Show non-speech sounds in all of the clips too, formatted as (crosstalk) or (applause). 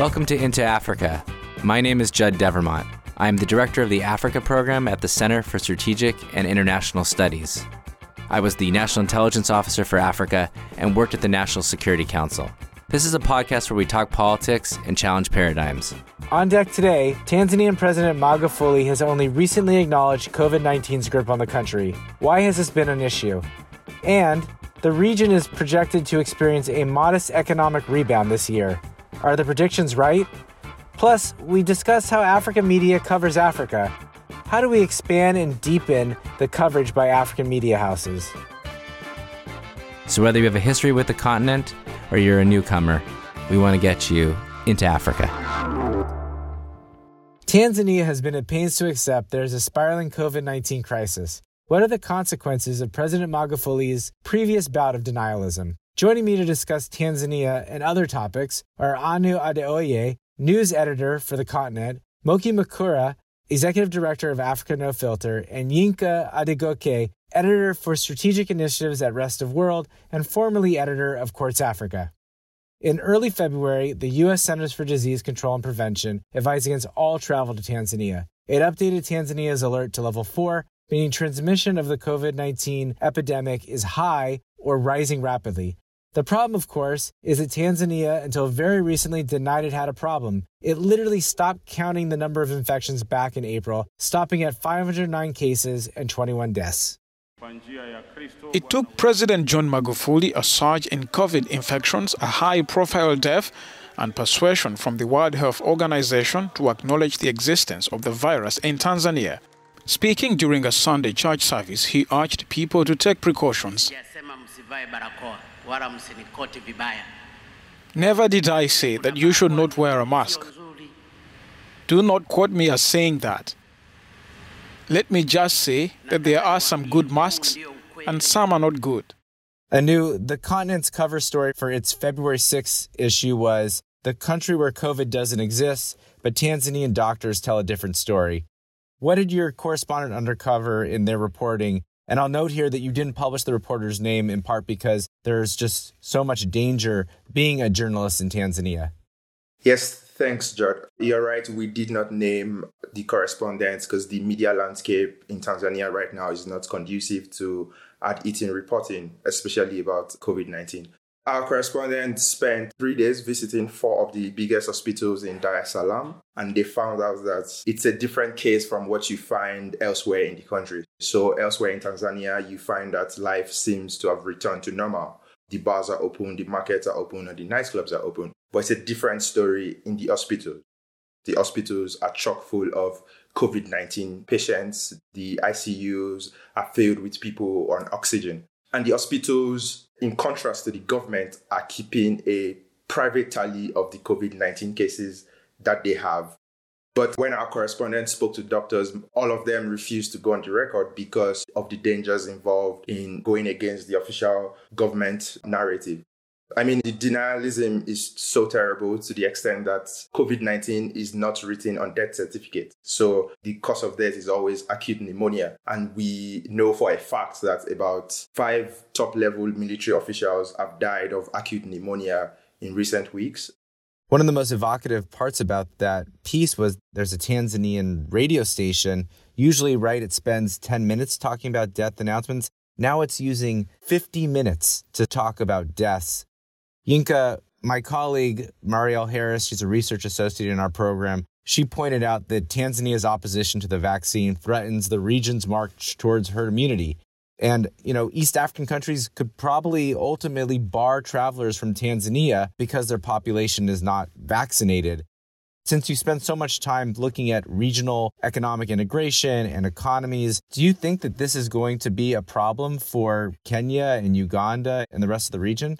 Welcome to Into Africa. My name is Judd Devermont. I am the director of the Africa program at the Center for Strategic and International Studies. I was the National Intelligence Officer for Africa and worked at the National Security Council. This is a podcast where we talk politics and challenge paradigms. On deck today, Tanzanian President Magufuli has only recently acknowledged COVID 19's grip on the country. Why has this been an issue? And the region is projected to experience a modest economic rebound this year. Are the predictions right? Plus, we discuss how African media covers Africa. How do we expand and deepen the coverage by African media houses? So, whether you have a history with the continent or you're a newcomer, we want to get you into Africa. Tanzania has been at pains to accept there is a spiraling COVID 19 crisis. What are the consequences of President Magufuli's previous bout of denialism? Joining me to discuss Tanzania and other topics are Aanu Adeoye, news editor for The Continent, Moky Makura, executive director of Africa No Filter, and Yinka Adegoke, editor for strategic initiatives at Rest of World and formerly editor of Quartz Africa. In early February, the U.S. Centers for Disease Control and Prevention advised against all travel to Tanzania. It updated Tanzania's alert to level 4, meaning transmission of the COVID 19 epidemic is high or rising rapidly, the problem, of course, is that Tanzania, until very recently, denied it had a problem. It literally stopped counting the number of infections back in April, stopping at 509 cases and 21 deaths. It took President John Magufuli a surge in COVID infections, a high profile death, and persuasion from the World Health Organization to acknowledge the existence of the virus in Tanzania. Speaking during a Sunday church service, he urged people to take precautions. Never did I say that you should not wear a mask. Do not quote me as saying that. Let me just say that there are some good masks and some are not good. Aanu, the continent's cover story for its February 6th issue was The Country Where COVID Doesn't Exist, but Tanzanian doctors tell a different story. What did your correspondent undercover in their reporting and I'll note here that you didn't publish the reporter's name in part because there's just so much danger being a journalist in Tanzania. Yes, thanks, Judd. You're right. We did not name the correspondents because the media landscape in Tanzania right now is not conducive to ad eating reporting, especially about COVID 19. Our correspondent spent three days visiting four of the biggest hospitals in Dar es Salaam, and they found out that it's a different case from what you find elsewhere in the country. So, elsewhere in Tanzania, you find that life seems to have returned to normal. The bars are open, the markets are open, and the nightclubs are open. But it's a different story in the hospitals. The hospitals are chock full of COVID 19 patients. The ICUs are filled with people on oxygen. And the hospitals in contrast to the government, are keeping a private tally of the COVID 19 cases that they have. But when our correspondent spoke to doctors, all of them refused to go on the record because of the dangers involved in going against the official government narrative. I mean, the denialism is so terrible to the extent that COVID 19 is not written on death certificate. So the cause of death is always acute pneumonia. And we know for a fact that about five top level military officials have died of acute pneumonia in recent weeks. One of the most evocative parts about that piece was there's a Tanzanian radio station. Usually, right, it spends 10 minutes talking about death announcements. Now it's using 50 minutes to talk about deaths Yinka, my colleague Marielle Harris, she's a research associate in our program. She pointed out that Tanzania's opposition to the vaccine threatens the region's march towards herd immunity. And, you know, East African countries could probably ultimately bar travelers from Tanzania because their population is not vaccinated. Since you spend so much time looking at regional economic integration and economies, do you think that this is going to be a problem for Kenya and Uganda and the rest of the region?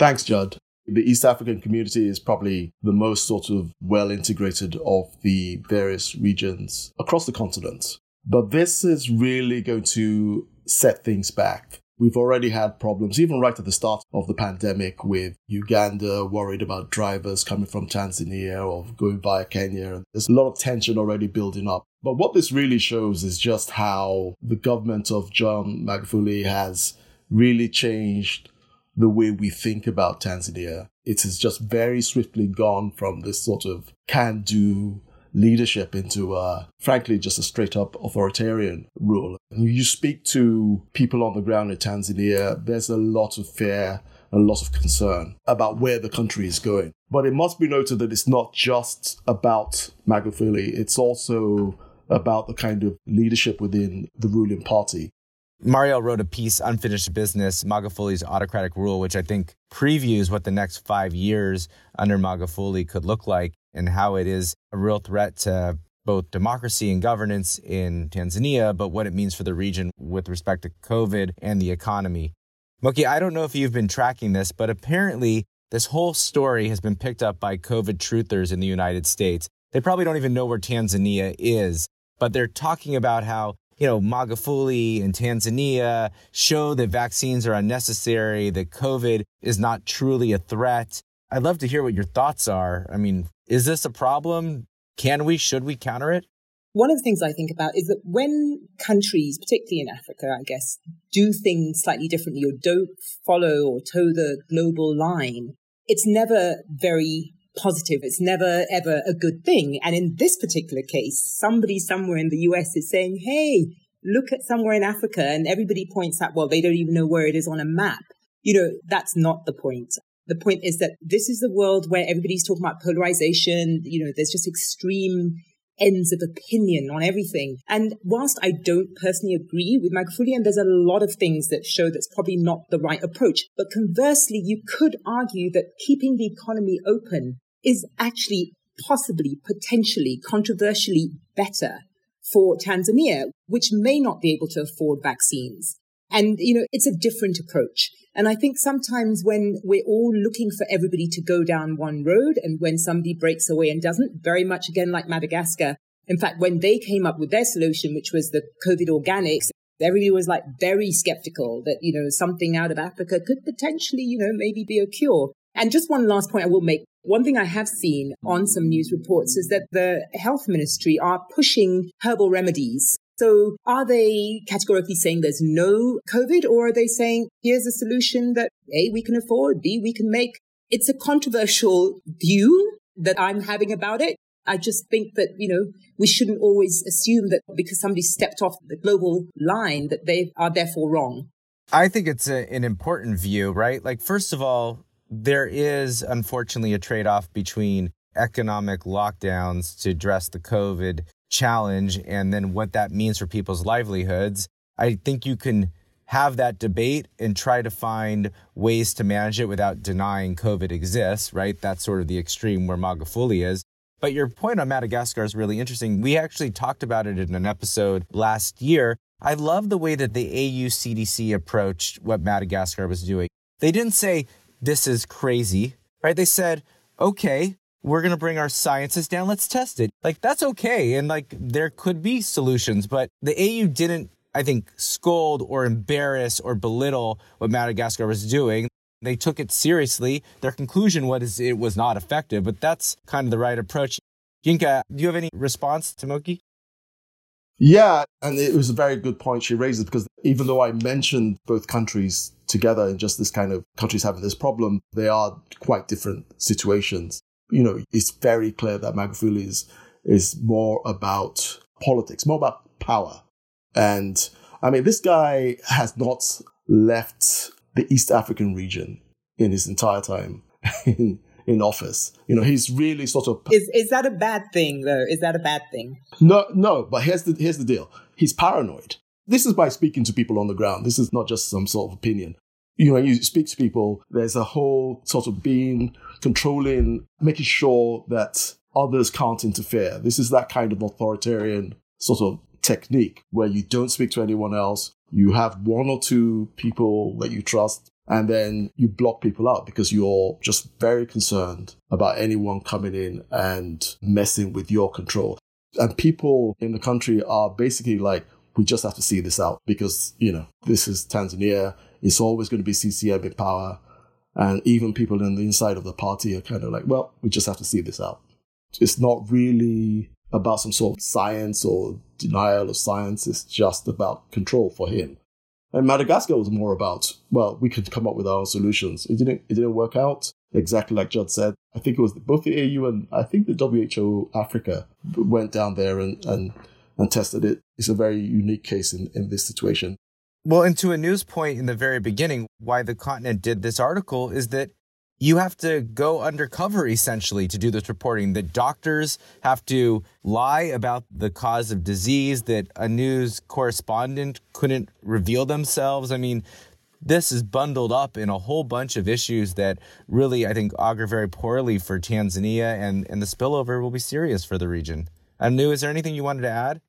Thanks, Judd. The East African community is probably the most sort of well integrated of the various regions across the continent. But this is really going to set things back. We've already had problems, even right at the start of the pandemic, with Uganda worried about drivers coming from Tanzania or going via Kenya. There's a lot of tension already building up. But what this really shows is just how the government of John Magufuli has really changed the way we think about Tanzania. It has just very swiftly gone from this sort of can do leadership into, uh, frankly, just a straight up authoritarian rule. You speak to people on the ground in Tanzania, there's a lot of fear, a lot of concern about where the country is going. But it must be noted that it's not just about Magufuli, it's also about the kind of leadership within the ruling party. Marielle wrote a piece, Unfinished Business, Magufuli's Autocratic Rule, which I think previews what the next five years under Magufuli could look like and how it is a real threat to both democracy and governance in Tanzania, but what it means for the region with respect to COVID and the economy. Moky, I don't know if you've been tracking this, but apparently this whole story has been picked up by COVID truthers in the United States. They probably don't even know where Tanzania is, but they're talking about how, you know, Magufuli in Tanzania show that vaccines are unnecessary, that COVID is not truly a threat. I'd love to hear what your thoughts are. I mean, is this a problem? Can we, should we counter it? One of the things I think about is that when countries, particularly in Africa, I guess, do things slightly differently or don't follow or toe the global line, it's never very positive. It's never ever a good thing. And in this particular case, somebody somewhere in the US is saying, Hey, look at somewhere in Africa. And everybody points out, well, they don't even know where it is on a map. You know, that's not the point. The point is that this is the world where everybody's talking about polarization. You know, there's just extreme ends of opinion on everything. And whilst I don't personally agree with Magufuli, and there's a lot of things that show that's probably not the right approach, but conversely, you could argue that keeping the economy open is actually possibly, potentially, controversially better for Tanzania, which may not be able to afford vaccines. And, you know, it's a different approach. And I think sometimes when we're all looking for everybody to go down one road and when somebody breaks away and doesn't, very much again like Madagascar. In fact, when they came up with their solution, which was the COVID organics, everybody was like very skeptical that, you know, something out of Africa could potentially, you know, maybe be a cure. And just one last point I will make. One thing I have seen on some news reports is that the health ministry are pushing herbal remedies so are they categorically saying there's no COVID or are they saying here's a solution that A, we can afford, B, we can make? It's a controversial view that I'm having about it. I just think that, you know, we shouldn't always assume that because somebody stepped off the global line that they are therefore wrong. I think it's a, an important view, right? Like, first of all, there is unfortunately a trade off between economic lockdowns to address the COVID challenge and then what that means for people's livelihoods. I think you can have that debate and try to find ways to manage it without denying COVID exists, right? That's sort of the extreme where Magufuli is. But your point on Madagascar is really interesting. We actually talked about it in an episode last year. I love the way that the AU CDC approached what Madagascar was doing. They didn't say, this is crazy, right? They said, okay, we're going to bring our sciences down. Let's test it. Like, that's okay. And like, there could be solutions, but the AU didn't, I think, scold or embarrass or belittle what Madagascar was doing. They took it seriously. Their conclusion was it was not effective, but that's kind of the right approach. Yinka, do you have any response to Moky? Yeah, and it was a very good point she raises because even though I mentioned both countries together in just this kind of countries having this problem, they are quite different situations you know, it's very clear that Magufuli is, is more about politics, more about power. And I mean, this guy has not left the East African region in his entire time (laughs) in, in office. You know, he's really sort of. Is, is that a bad thing, though? Is that a bad thing? No, no, but here's the, here's the deal. He's paranoid. This is by speaking to people on the ground. This is not just some sort of opinion you know, when you speak to people, there's a whole sort of being controlling, making sure that others can't interfere. This is that kind of authoritarian sort of technique where you don't speak to anyone else. You have one or two people that you trust and then you block people out because you're just very concerned about anyone coming in and messing with your control. And people in the country are basically like, we just have to see this out because, you know, this is Tanzania it's always going to be CCM in power. And even people in the inside of the party are kind of like, well, we just have to see this out. It's not really about some sort of science or denial of science. It's just about control for him. And Madagascar was more about, well, we could come up with our own solutions. It didn't, it didn't work out exactly like Judd said. I think it was both the AU and I think the WHO Africa went down there and, and, and tested it. It's a very unique case in, in this situation. Well, and to Aanu's point in the very beginning, why the continent did this article is that you have to go undercover essentially to do this reporting. The doctors have to lie about the cause of disease, that Aanu's correspondent couldn't reveal themselves. I mean, this is bundled up in a whole bunch of issues that really, I think, augur very poorly for Tanzania, and, and the spillover will be serious for the region. Aanu, is there anything you wanted to add?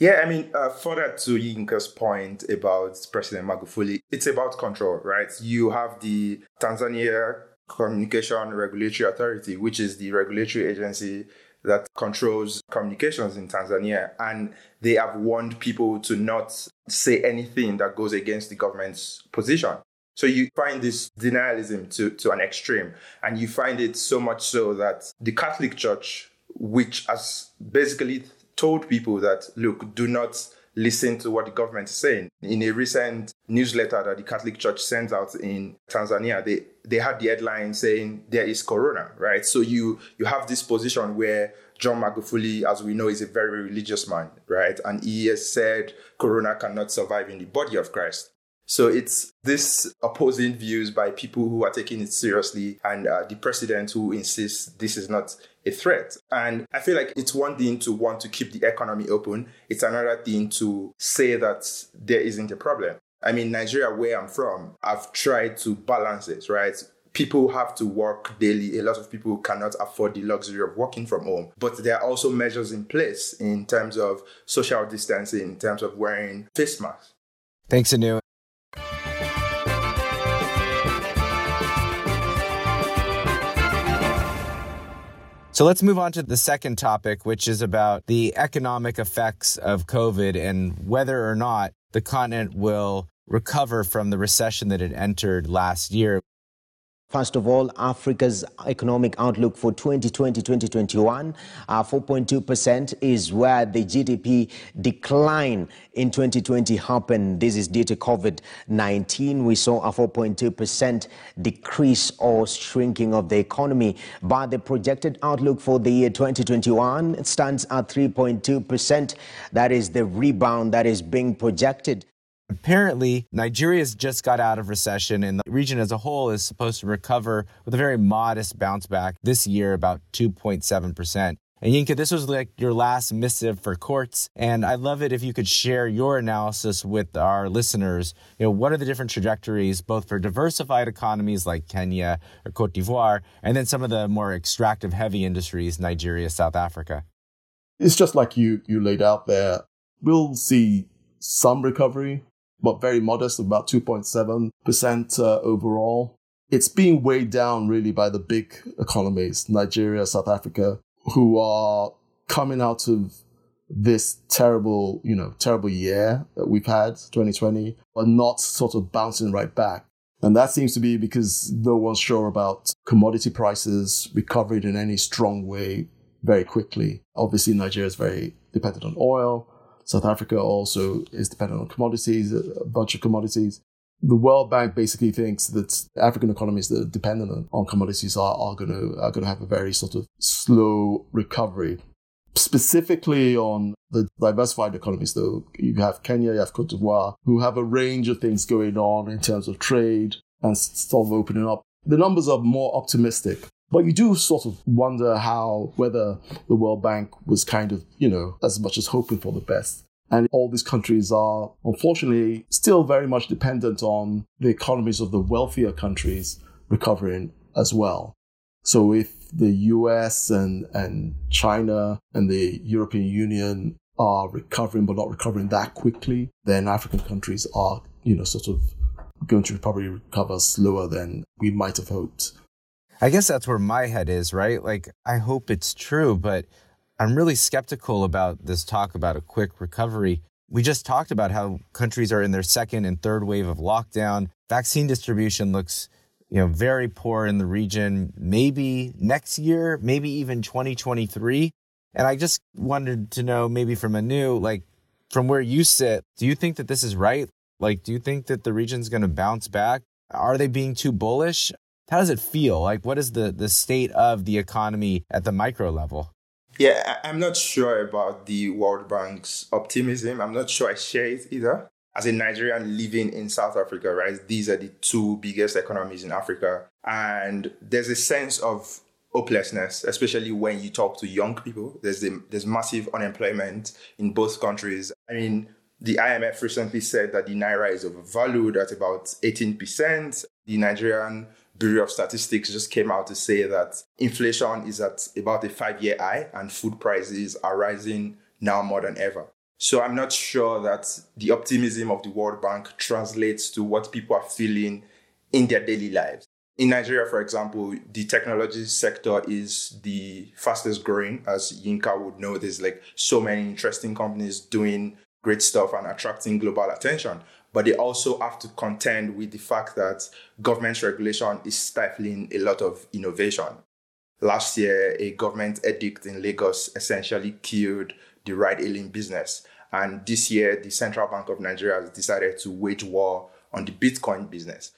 Yeah, I mean, uh, further to Yinka's point about President Magufuli, it's about control, right? You have the Tanzania Communication Regulatory Authority, which is the regulatory agency that controls communications in Tanzania. And they have warned people to not say anything that goes against the government's position. So you find this denialism to, to an extreme. And you find it so much so that the Catholic Church, which has basically told people that, look, do not listen to what the government is saying. In a recent newsletter that the Catholic Church sends out in Tanzania, they, they had the headline saying there is corona, right? So you you have this position where John Magufuli, as we know, is a very religious man, right? And he has said corona cannot survive in the body of Christ. So it's this opposing views by people who are taking it seriously and uh, the president who insists this is not a threat. And I feel like it's one thing to want to keep the economy open. It's another thing to say that there isn't a problem. I mean, Nigeria, where I'm from, I've tried to balance it, right? people have to work daily. A lot of people cannot afford the luxury of working from home. But there are also measures in place in terms of social distancing, in terms of wearing face masks. Thanks, Aanu. So let's move on to the second topic, which is about the economic effects of COVID and whether or not the continent will recover from the recession that it entered last year. First of all, Africa's economic outlook for 2020-2021, 4.2% uh, is where the GDP decline in 2020 happened. This is due to COVID-19. We saw a 4.2% decrease or shrinking of the economy, but the projected outlook for the year 2021 stands at 3.2%. That is the rebound that is being projected. Apparently, Nigeria's just got out of recession, and the region as a whole is supposed to recover with a very modest bounce back this year, about 2.7%. And Yinka, this was like your last missive for Quartz, and I'd love it if you could share your analysis with our listeners. You know, what are the different trajectories, both for diversified economies like Kenya or Cote d'Ivoire, and then some of the more extractive heavy industries, Nigeria, South Africa? It's just like you you laid out there. We'll see some recovery but very modest, about 2.7% uh, overall. It's being weighed down really by the big economies, Nigeria, South Africa, who are coming out of this terrible, you know, terrible year that we've had, 2020, but not sort of bouncing right back. And that seems to be because no one's sure about commodity prices recovering in any strong way very quickly. Obviously, Nigeria is very dependent on oil. South Africa also is dependent on commodities, a bunch of commodities. The World Bank basically thinks that African economies that are dependent on commodities are, are going to are going to have a very sort of slow recovery. Specifically on the diversified economies, though, you have Kenya, you have Cote d'Ivoire, who have a range of things going on in terms of trade and sort of opening up. The numbers are more optimistic. But you do sort of wonder how, whether the World Bank was kind of, you know, as much as hoping for the best. And all these countries are, unfortunately, still very much dependent on the economies of the wealthier countries recovering as well. So if the US and, and China and the European Union are recovering, but not recovering that quickly, then African countries are, you know, sort of going to probably recover slower than we might have hoped. I guess that's where my head is, right? Like, I hope it's true, but I'm really skeptical about this talk about a quick recovery. We just talked about how countries are in their second and third wave of lockdown. Vaccine distribution looks, you know, very poor in the region. Maybe next year, maybe even 2023. And I just wanted to know maybe from Aanu, like from where you sit, do you think that this is right? Like, do you think that the region's going to bounce back? Are they being too bullish? How does it feel? Like, what is the, the state of the economy at the micro level? Yeah, I'm not sure about the World Bank's optimism. I'm not sure I share it either. As a Nigerian living in South Africa, right, these are the two biggest economies in Africa. And there's a sense of hopelessness, especially when you talk to young people. There's, there's massive unemployment in both countries. I mean, the IMF recently said that the Naira is overvalued at about 18%. The Nigerian Bureau of Statistics just came out to say that inflation is at about a five year high and food prices are rising now more than ever. So I'm not sure that the optimism of the World Bank translates to what people are feeling in their daily lives. In Nigeria, for example, the technology sector is the fastest growing. As Yinka would know, there's like so many interesting companies doing great stuff and attracting global attention but they also have to contend with the fact that government regulation is stifling a lot of innovation. Last year, a government edict in Lagos essentially killed the ride hailing business. And this year, the Central Bank of Nigeria has decided to wage war on the Bitcoin business.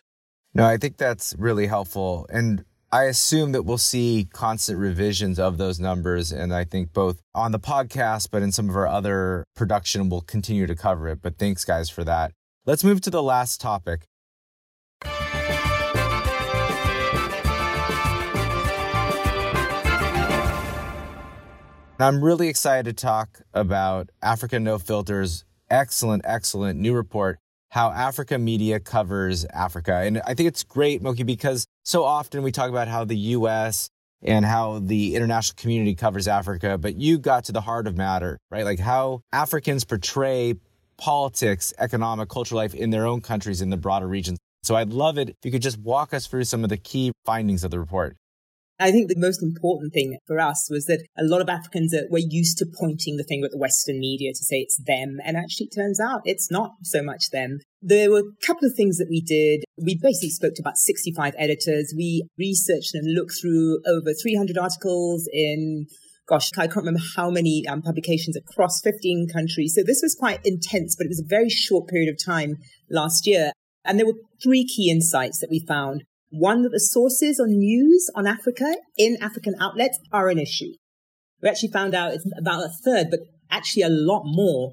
No, I think that's really helpful. And I assume that we'll see constant revisions of those numbers. And I think both on the podcast, but in some of our other production, we'll continue to cover it. But thanks, guys, for that. Let's move to the last topic. I'm really excited to talk about Africa No Filter's excellent, excellent new report, How Africa Media Covers Africa. And I think it's great, Moky, because so often we talk about how the US and how the international community covers Africa, but you got to the heart of matter, right? Like how Africans portray politics, economic, cultural life in their own countries in the broader region. So I'd love it if you could just walk us through some of the key findings of the report. I think the most important thing for us was that a lot of Africans are, were used to pointing the finger at the Western media to say it's them. And actually, it turns out it's not so much them. There were a couple of things that we did. We basically spoke to about 65 editors. We researched and looked through over 300 articles in gosh, I can't remember how many um, publications across 15 countries. So this was quite intense, but it was a very short period of time last year. And there were three key insights that we found. One, that the sources on news on Africa in African outlets are an issue. We actually found out it's about a third, but actually a lot more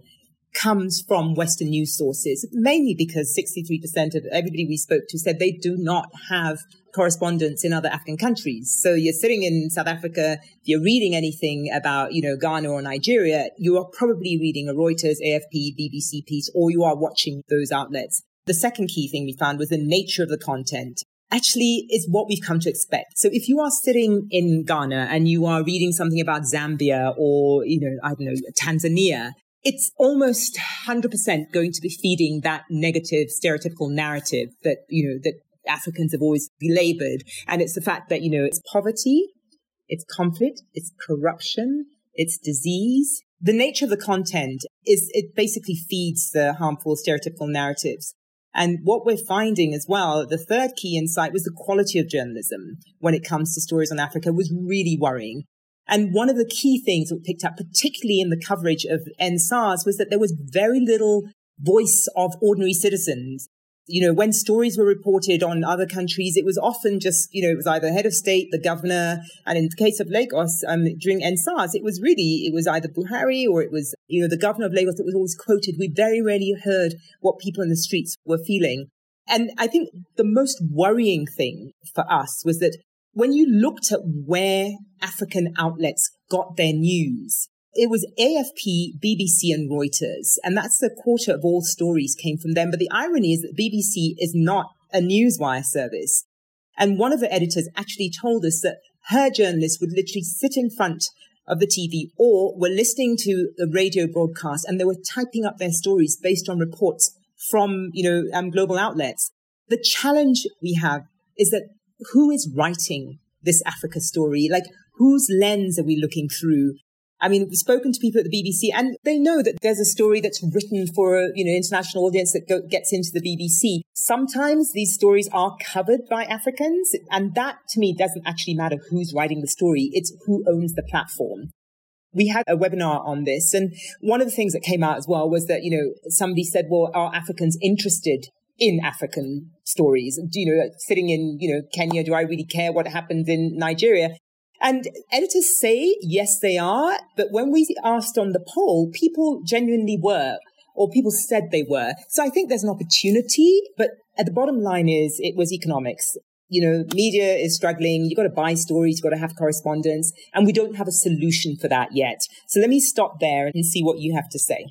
comes from Western news sources, mainly because 63% of everybody we spoke to said they do not have correspondence in other African countries. So you're sitting in South Africa, if you're reading anything about, you know, Ghana or Nigeria, you are probably reading a Reuters, AFP, BBC piece, or you are watching those outlets. The second key thing we found was the nature of the content actually is what we've come to expect. So if you are sitting in Ghana and you are reading something about Zambia or, you know, I don't know, Tanzania, it's almost 100% going to be feeding that negative stereotypical narrative that, you know, that Africans have always belabored. And it's the fact that, you know, it's poverty, it's conflict, it's corruption, it's disease. The nature of the content is it basically feeds the harmful stereotypical narratives. And what we're finding as well, the third key insight was the quality of journalism when it comes to stories on Africa was really worrying. And one of the key things that we picked up, particularly in the coverage of EndSARS, was that there was very little voice of ordinary citizens you know, when stories were reported on other countries, it was often just, you know, it was either head of state, the governor, and in the case of Lagos, um, during EndSARS, it was really, it was either Buhari or it was, you know, the governor of Lagos that was always quoted. We very rarely heard what people in the streets were feeling. And I think the most worrying thing for us was that when you looked at where African outlets got their news, it was AFP, BBC, and Reuters. And that's the quarter of all stories came from them. But the irony is that BBC is not a newswire service. And one of the editors actually told us that her journalists would literally sit in front of the TV or were listening to the radio broadcast and they were typing up their stories based on reports from, you know, um, global outlets. The challenge we have is that who is writing this Africa story? Like, whose lens are we looking through? I mean, we've spoken to people at the BBC and they know that there's a story that's written for a, you know, international audience that go, gets into the BBC. Sometimes these stories are covered by Africans and that to me doesn't actually matter who's writing the story. It's who owns the platform. we had a webinar on this. And one of the things that came out as well was that, you know, somebody said, well, are Africans interested in African stories? Do you know, sitting in, you know, Kenya, do I really care what happens in Nigeria? And editors say, yes, they are. But when we asked on the poll, people genuinely were, or people said they were. So I think there's an opportunity, but at the bottom line is it was economics you know, media is struggling. You've got to buy stories. You've got to have correspondence. And we don't have a solution for that yet. So let me stop there and see what you have to say.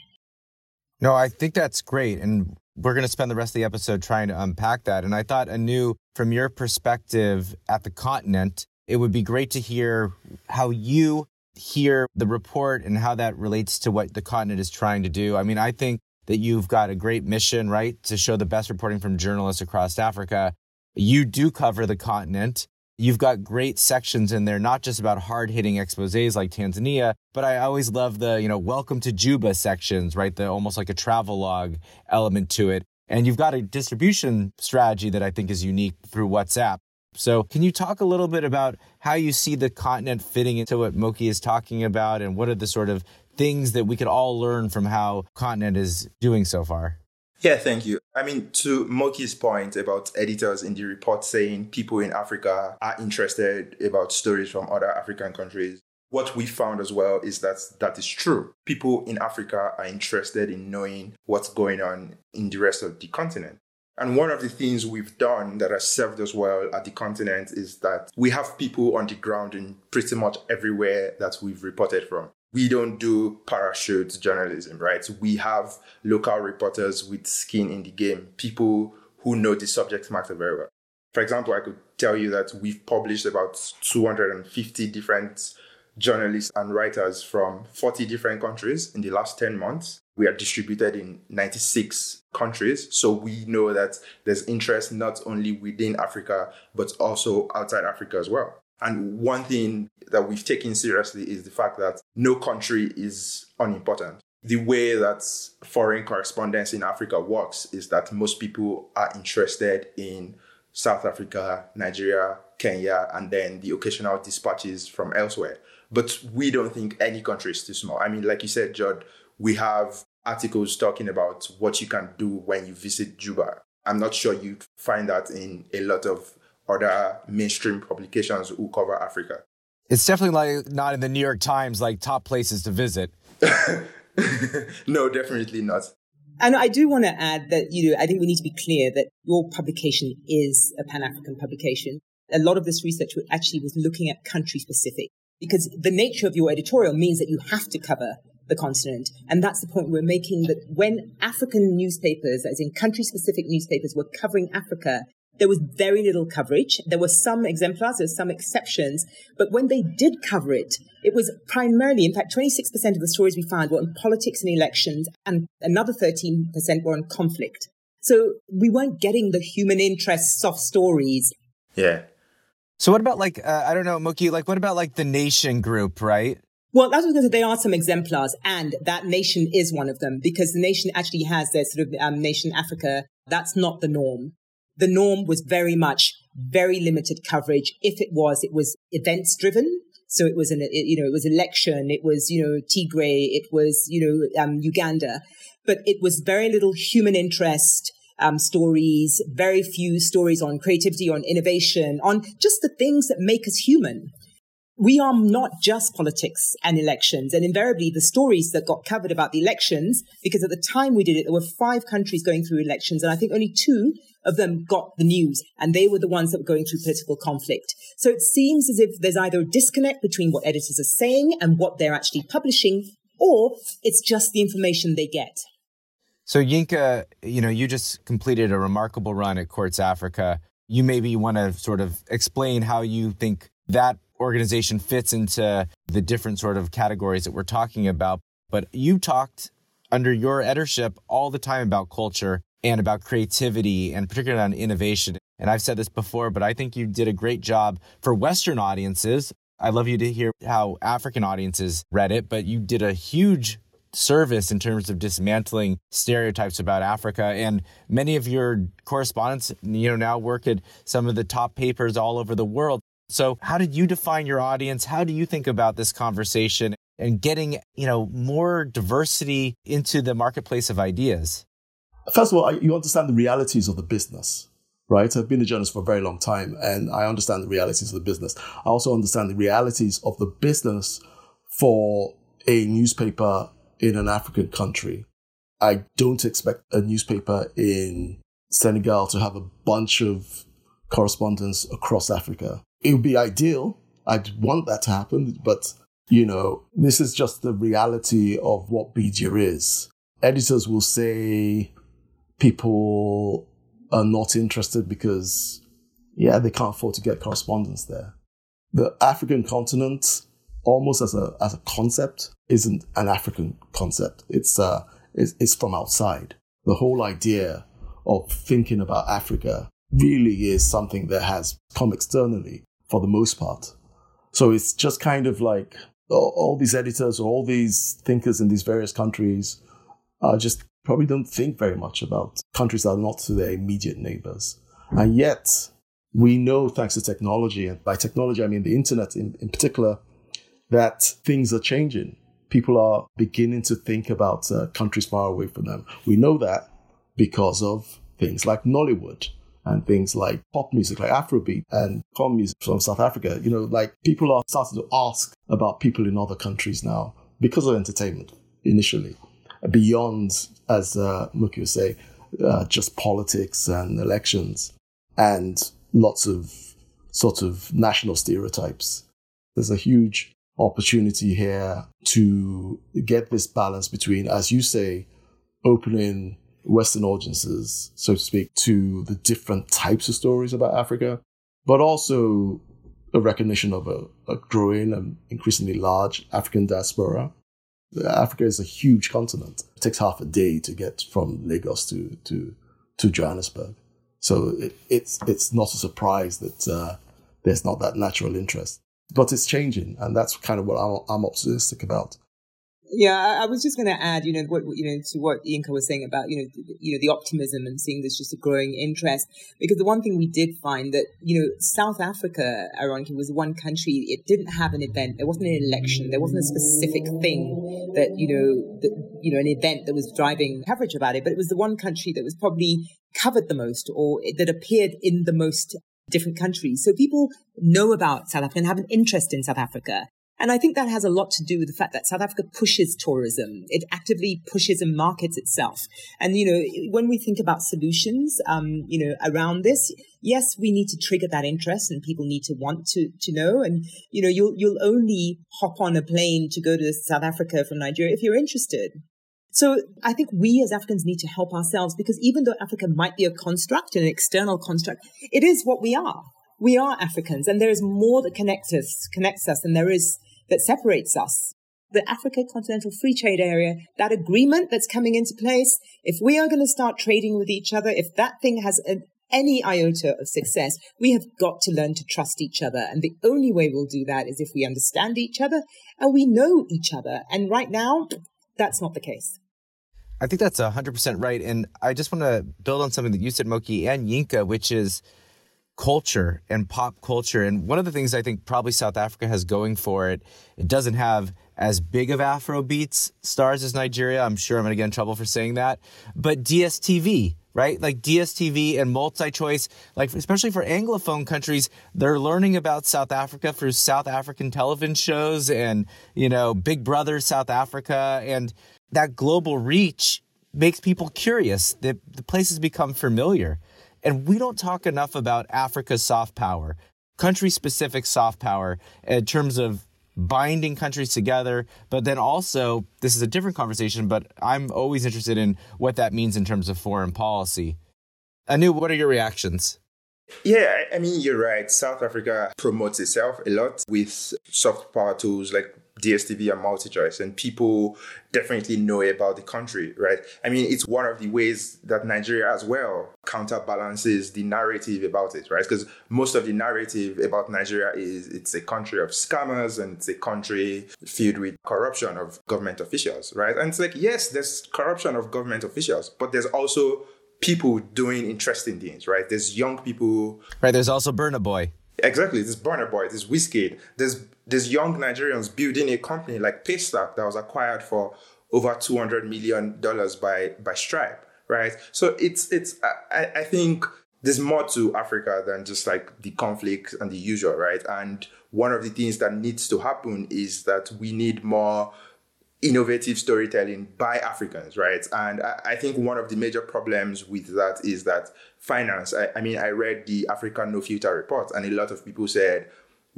No, I think that's great. And we're going to spend the rest of the episode trying to unpack that. And I thought, Aanu, from your perspective at the continent, it would be great to hear how you hear the report and how that relates to what the continent is trying to do. I mean, I think that you've got a great mission, right, to show the best reporting from journalists across Africa. You do cover the continent. You've got great sections in there, not just about hard hitting exposes like Tanzania, but I always love the, you know, welcome to Juba sections, right? The almost like a travel log element to it. And you've got a distribution strategy that I think is unique through WhatsApp. So, can you talk a little bit about how you see the continent fitting into what Moky is talking about and what are the sort of things that we could all learn from how continent is doing so far? Yeah, thank you. I mean, to Moky's point about editors in the report saying people in Africa are interested about stories from other African countries, what we found as well is that that is true. People in Africa are interested in knowing what's going on in the rest of the continent. And one of the things we've done that has served us well at the continent is that we have people on the ground in pretty much everywhere that we've reported from we don't do parachute journalism, right? We have local reporters with skin in the game, people who know the subject matter very well. For example, I could tell you that we've published about 250 different journalists and writers from 40 different countries in the last 10 months. We are distributed in 96 countries. So we know that there's interest not only within Africa, but also outside Africa as well. And one thing that we've taken seriously is the fact that no country is unimportant. The way that foreign correspondence in Africa works is that most people are interested in South Africa, Nigeria, Kenya, and then the occasional dispatches from elsewhere. But we don't think any country is too small. I mean, like you said, Judd, we have articles talking about what you can do when you visit Juba. I'm not sure you'd find that in a lot of other mainstream publications who cover Africa. It's definitely like not in the New York Times, like top places to visit. (laughs) no, definitely not. And I do want to add that, you know, I think we need to be clear that your publication is a Pan African publication. A lot of this research actually was looking at country specific because the nature of your editorial means that you have to cover the continent. And that's the point we're making that when African newspapers, as in country specific newspapers, were covering Africa, there was very little coverage. There were some exemplars, there were some exceptions, but when they did cover it, it was primarily, in fact, 26% of the stories we found were on politics and elections, and another 13% were on conflict. So we weren't getting the human interest soft stories. Yeah. So what about like uh, I don't know, Moky? Like what about like the Nation group, right? Well, that's because they are some exemplars, and that nation is one of them because the nation actually has their sort of um, nation Africa. That's not the norm the norm was very much very limited coverage. If it was, it was events driven. So it was an, it, you know, it was election. It was, you know, Tigray. It was, you know, um, Uganda, but it was very little human interest. Um, stories, very few stories on creativity, on innovation, on just the things that make us human we are not just politics and elections. And invariably, the stories that got covered about the elections, because at the time we did it, there were five countries going through elections, and I think only two of them got the news, and they were the ones that were going through political conflict. So it seems as if there's either a disconnect between what editors are saying and what they're actually publishing, or it's just the information they get. So, Yinka, you know, you just completed a remarkable run at Quartz Africa. You maybe want to sort of explain how you think that organization fits into the different sort of categories that we're talking about. But you talked under your editorship all the time about culture and about creativity and particularly on innovation. And I've said this before, but I think you did a great job for Western audiences. I love you to hear how African audiences read it, but you did a huge service in terms of dismantling stereotypes about Africa. And many of your correspondents, you know, now work at some of the top papers all over the world. So, how did you define your audience? How do you think about this conversation? and getting, you know, more diversity into the marketplace of ideas? First of all, you understand the realities of the business, right? I've been a journalist for a very long time and I understand the realities of the business. I also understand the realities of the business for a newspaper in an African country. I don't expect a newspaper in Senegal to have a bunch of correspondents across Africa. It would be ideal. I'd want that to happen, but you know, this is just the reality of what media is. Editors will say people are not interested because, yeah, they can't afford to get correspondence there. The African continent, almost as a as a concept, isn't an African concept. It's uh, it's, it's from outside. The whole idea of thinking about Africa really is something that has come externally for the most part. So it's just kind of like all, these editors or all these thinkers in these various countries are just probably don't think very much about countries that are not to their immediate neighbors. And yet, we know, thanks to technology, and by technology, I mean the internet in, in particular, that things are changing. People are beginning to think about uh, countries far away from them. We know that because of things like Nollywood and things like pop music, like Afrobeat and pop music from South Africa. You know, like people are starting to ask about people in other countries now because of entertainment initially, beyond, as uh, Moky was saying, uh, just politics and elections and lots of sort of national stereotypes. There's a huge opportunity here to get this balance between, as you say, opening Western audiences, so to speak, to the different types of stories about Africa, but also a recognition of a, a growing and increasingly large African diaspora. Africa is a huge continent. It takes half a day to get from Lagos to to, to Johannesburg. So it, it's it's not a surprise that uh, there's not that natural interest, but it's changing, and that's kind of what I'm, I'm optimistic about. Yeah, I, was just going to add, you know, what you know to what Yinka was saying about you know you know the optimism and seeing there's just a growing interest. Because the one thing we did find that you know South Africa, ironically, was one country it didn't have an event. There wasn't an election. There wasn't a specific thing that you know that you know an event that was driving coverage about it. But it was the one country that was probably covered the most or that appeared in the most different countries. So people know about South Africa and have an interest in South Africa. And I think that has a lot to do with the fact that South Africa pushes tourism. It actively pushes and markets itself. And, you know, when we think about solutions, um, you know, around this, yes, we need to trigger that interest and people need to want to, to know. And, you know, you'll, you'll only hop on a plane to go to South Africa from Nigeria if you're interested. So I think we as Africans need to help ourselves because even though Africa might be a construct, an external construct, it is what we are. We are Africans and there is more that connects us, connects us than there is that separates us. The Africa Continental Free Trade Area, that agreement that's coming into place, if we are going to start trading with each other, if that thing has an, any iota of success, we have got to learn to trust each other. And the only way we'll do that is if we understand each other and we know each other. And right now, that's not the case. I think that's 100% right. And I just want to build on something that you said, Moky and Yinka, which is culture and pop culture. And one of the things I think probably South Africa has going for it, it doesn't have as big of Afro beats stars as Nigeria. I'm sure I'm going to get in trouble for saying that. But DSTV, right? Like DSTV and MultiChoice, like especially for Anglophone countries, they're learning about South Africa through South African television shows and, you know, Big Brother South Africa. And that global reach makes people curious. The, the places become familiar. And we don't talk enough about Africa's soft power, country specific soft power, in terms of binding countries together. But then also, this is a different conversation, but I'm always interested in what that means in terms of foreign policy. Aanu, what are your reactions? Yeah, I mean, you're right. South Africa promotes itself a lot with soft power tools like DSTV and MultiChoice, and people definitely know about the country, right? I mean, it's one of the ways that Nigeria as well counterbalances the narrative about it, right? Because most of the narrative about Nigeria is it's a country of scammers and it's a country filled with corruption of government officials, right? And it's like, yes, there's corruption of government officials, but there's also people doing interesting things, right? There's young people. Right. There's also Burna Boy. Exactly. There's Burna Boy. There's Wizkid. There's there's young Nigerians building a company like Paystack that was acquired for over two hundred million dollars by by Stripe, right? So it's it's I, I think there's more to Africa than just like the conflict and the usual, right? And one of the things that needs to happen is that we need more innovative storytelling by Africans, right? And I, I, think one of the major problems with that is that finance. I, I mean, I read the African No Filter report, and a lot of people said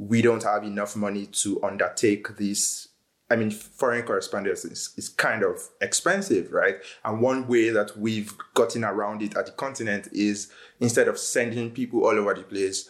we don't have enough money to undertake this. I mean, foreign correspondence is, is kind of expensive, right? And one way that we've gotten around it at the continent is instead of sending people all over the place,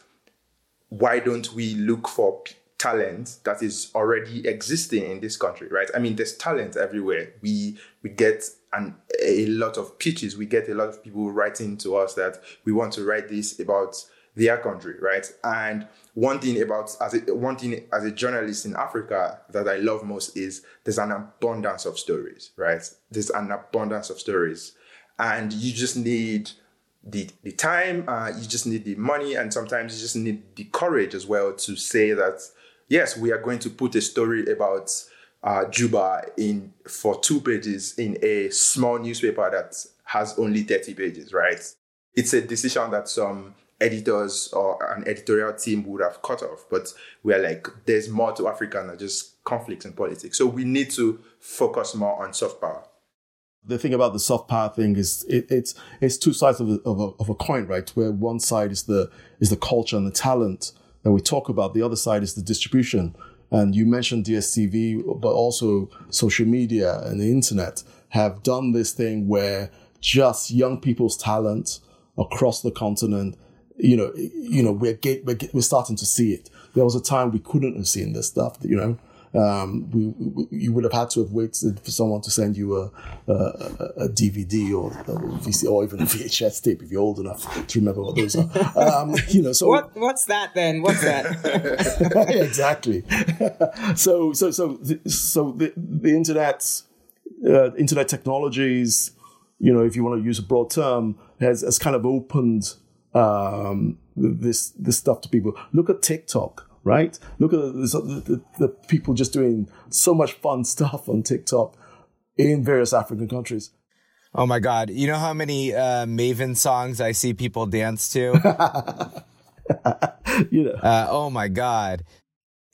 why don't we look for talent that is already existing in this country, right? I mean, there's talent everywhere. We we get an, a lot of pitches. We get a lot of people writing to us that we want to write this about their country, right? And one thing about as a, one thing as a journalist in Africa that I love most is there's an abundance of stories, right? There's an abundance of stories, and you just need the the time, uh, you just need the money, and sometimes you just need the courage as well to say that yes, we are going to put a story about uh, Juba in for two pages in a small newspaper that has only 30 pages, right? It's a decision that some editors or an editorial team would have cut off. But we're like, there's more to Africa than just conflicts and politics. So we need to focus more on soft power. The thing about the soft power thing is it, it's it's two sides of a, of a, of a coin, right? Where one side is the is the culture and the talent that we talk about. The other side is the distribution. And you mentioned DSTV, but also social media and the internet have done this thing where just young people's talent across the continent you know, you know, we're, get, we're, get, we're starting to see it. There was a time we couldn't have seen this stuff, you know. Um, we, we, you would have had to have waited for someone to send you a, a, a DVD or a VC, or even a (laughs) VHS tape if you're old enough to remember what those are. Um, (laughs) you know, so what, what's that then? What's that? (laughs) exactly. so, so, so, so the, the internet, uh, internet technologies, you know, if you want to use a broad term, has, has kind of opened um, this this stuff to people. Look at TikTok, right? Look at the, the, the, people just doing so much fun (laughs) stuff on TikTok in various African countries. Oh my God! You know how many uh, Mavin songs I see people dance to? (laughs) you know. Uh, oh my God!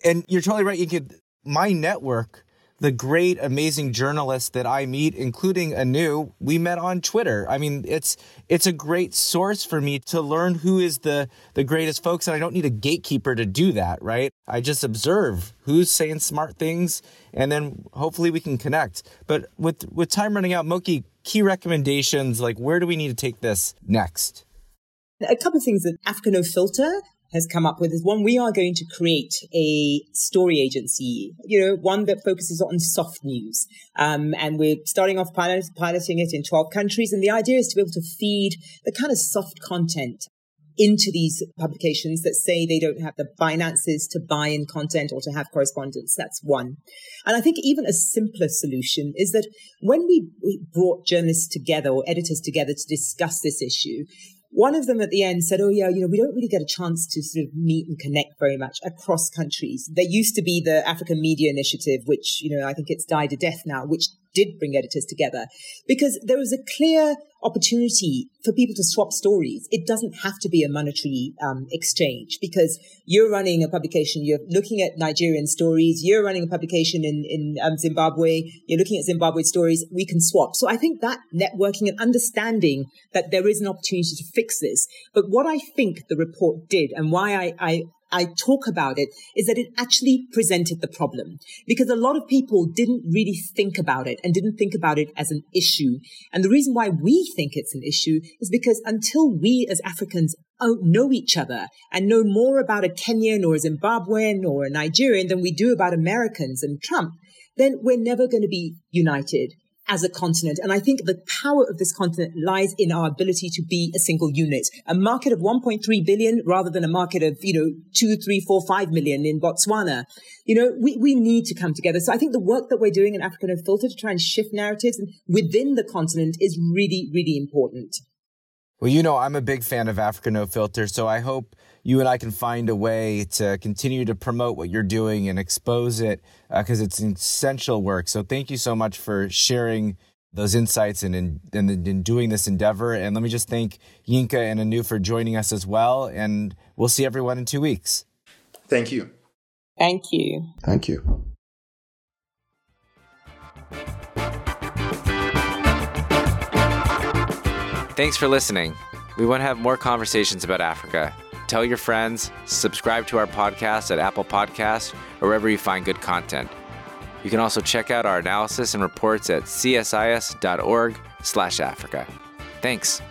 And you're totally right. You could my network the great, amazing journalists that I meet, including Aanu, we met on Twitter. I mean, it's it's a great source for me to learn who is the the greatest folks, and I don't need a gatekeeper to do that, right? I just observe who's saying smart things, and then hopefully we can connect. But with with time running out, Moky, key recommendations like where do we need to take this next? A couple of things that Africa No Filter has come up with is one we are going to create a story agency, you know, one that focuses on soft news. Um, and we're starting off pilot, piloting it in 12 countries. And the idea is to be able to feed the kind of soft content into these publications that say they don't have the finances to buy in content or to have correspondence. That's one. And I think even a simpler solution is that when we, we brought journalists together or editors together to discuss this issue, one of them at the end said, Oh, yeah, you know, we don't really get a chance to sort of meet and connect very much across countries. There used to be the African Media Initiative, which, you know, I think it's died a death now, which did bring editors together because there was a clear opportunity for people to swap stories. It doesn't have to be a monetary um, exchange because you're running a publication, you're looking at Nigerian stories, you're running a publication in, in um, Zimbabwe, you're looking at Zimbabwe stories, we can swap. So I think that networking and understanding that there is an opportunity to fix this. But what I think the report did and why I, I I talk about it is that it actually presented the problem because a lot of people didn't really think about it and didn't think about it as an issue. And the reason why we think it's an issue is because until we as Africans know each other and know more about a Kenyan or a Zimbabwean or a Nigerian than we do about Americans and Trump, then we're never going to be united as a continent. And I think the power of this continent lies in our ability to be a single unit, a market of 1.3 billion rather than a market of, you know, two, three, four, five million in Botswana. You know, we, we need to come together. So I think the work that we're doing in Africa No Filter to try and shift narratives within the continent is really, really important. Well, you know, I'm a big fan of Africa No Filter, so I hope you and I can find a way to continue to promote what you're doing and expose it because uh, it's essential work. So thank you so much for sharing those insights and in, and in doing this endeavor. And let me just thank Yinka and Aanu for joining us as well. And we'll see everyone in two weeks. Thank you. Thank you. Thank you. Thanks for listening. We want to have more conversations about Africa. Tell your friends, subscribe to our podcast at Apple Podcasts or wherever you find good content. You can also check out our analysis and reports at csis.org/africa. Thanks.